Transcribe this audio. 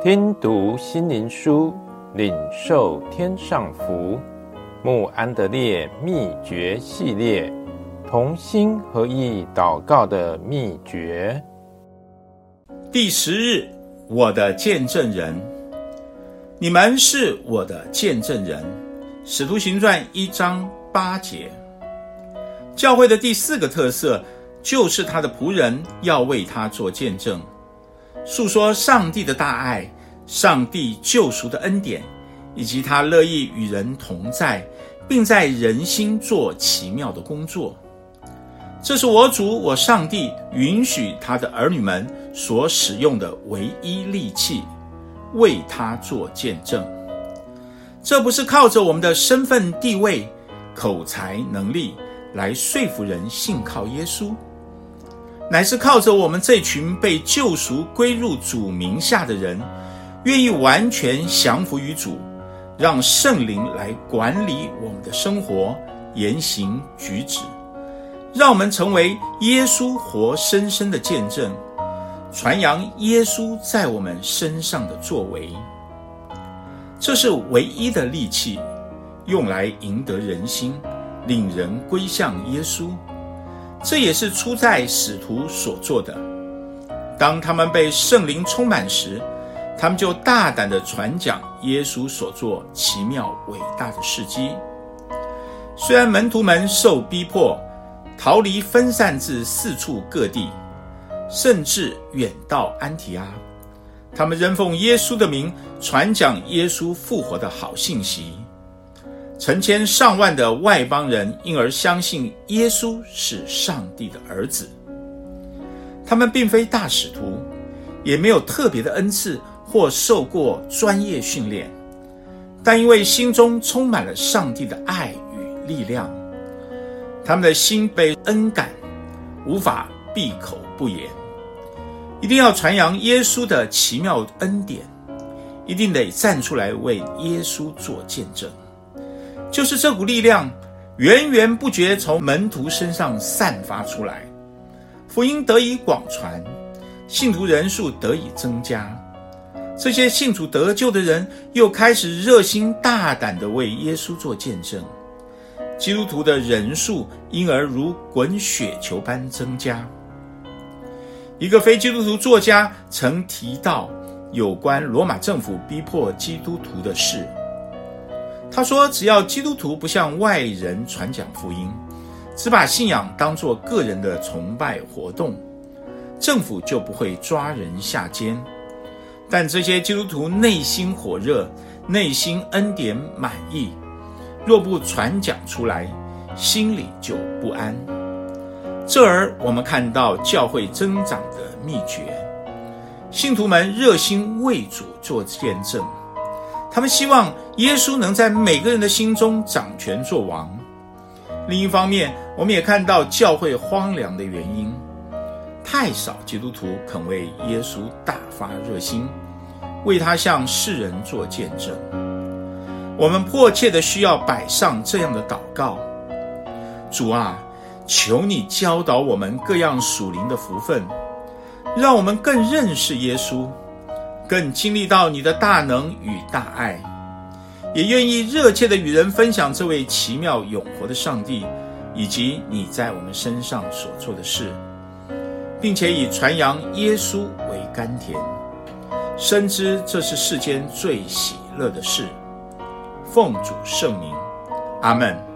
听读心灵书，领受天上福。穆安德烈秘诀系列，同心合意祷告的秘诀。第十日，我的见证人，你们是我的见证人。使徒行传一章八节。教会的第四个特色，就是他的仆人要为他做见证。诉说上帝的大爱，上帝救赎的恩典，以及他乐意与人同在，并在人心做奇妙的工作。这是我主我上帝允许他的儿女们所使用的唯一利器，为他做见证。这不是靠着我们的身份地位、口才能力来说服人信靠耶稣。乃是靠着我们这群被救赎归入主名下的人，愿意完全降服于主，让圣灵来管理我们的生活、言行举止，让我们成为耶稣活生生的见证，传扬耶稣在我们身上的作为。这是唯一的利器，用来赢得人心，领人归向耶稣。这也是初代使徒所做的。当他们被圣灵充满时，他们就大胆地传讲耶稣所做奇妙伟大的事迹。虽然门徒们受逼迫，逃离分散至四处各地，甚至远到安提阿，他们仍奉耶稣的名传讲耶稣复活的好信息。成千上万的外邦人因而相信耶稣是上帝的儿子。他们并非大使徒，也没有特别的恩赐或受过专业训练，但因为心中充满了上帝的爱与力量，他们的心被恩感，无法闭口不言。一定要传扬耶稣的奇妙恩典，一定得站出来为耶稣做见证。就是这股力量源源不绝从门徒身上散发出来，福音得以广传，信徒人数得以增加。这些信主得救的人又开始热心大胆地为耶稣做见证，基督徒的人数因而如滚雪球般增加。一个非基督徒作家曾提到有关罗马政府逼迫基督徒的事。他说：“只要基督徒不向外人传讲福音，只把信仰当作个人的崇拜活动，政府就不会抓人下监。但这些基督徒内心火热，内心恩典满意，若不传讲出来，心里就不安。这儿我们看到教会增长的秘诀：信徒们热心为主做见证。”他们希望耶稣能在每个人的心中掌权作王。另一方面，我们也看到教会荒凉的原因：太少基督徒肯为耶稣大发热心，为他向世人做见证。我们迫切的需要摆上这样的祷告：主啊，求你教导我们各样属灵的福分，让我们更认识耶稣。更经历到你的大能与大爱，也愿意热切的与人分享这位奇妙永活的上帝，以及你在我们身上所做的事，并且以传扬耶稣为甘甜，深知这是世间最喜乐的事。奉主圣名，阿门。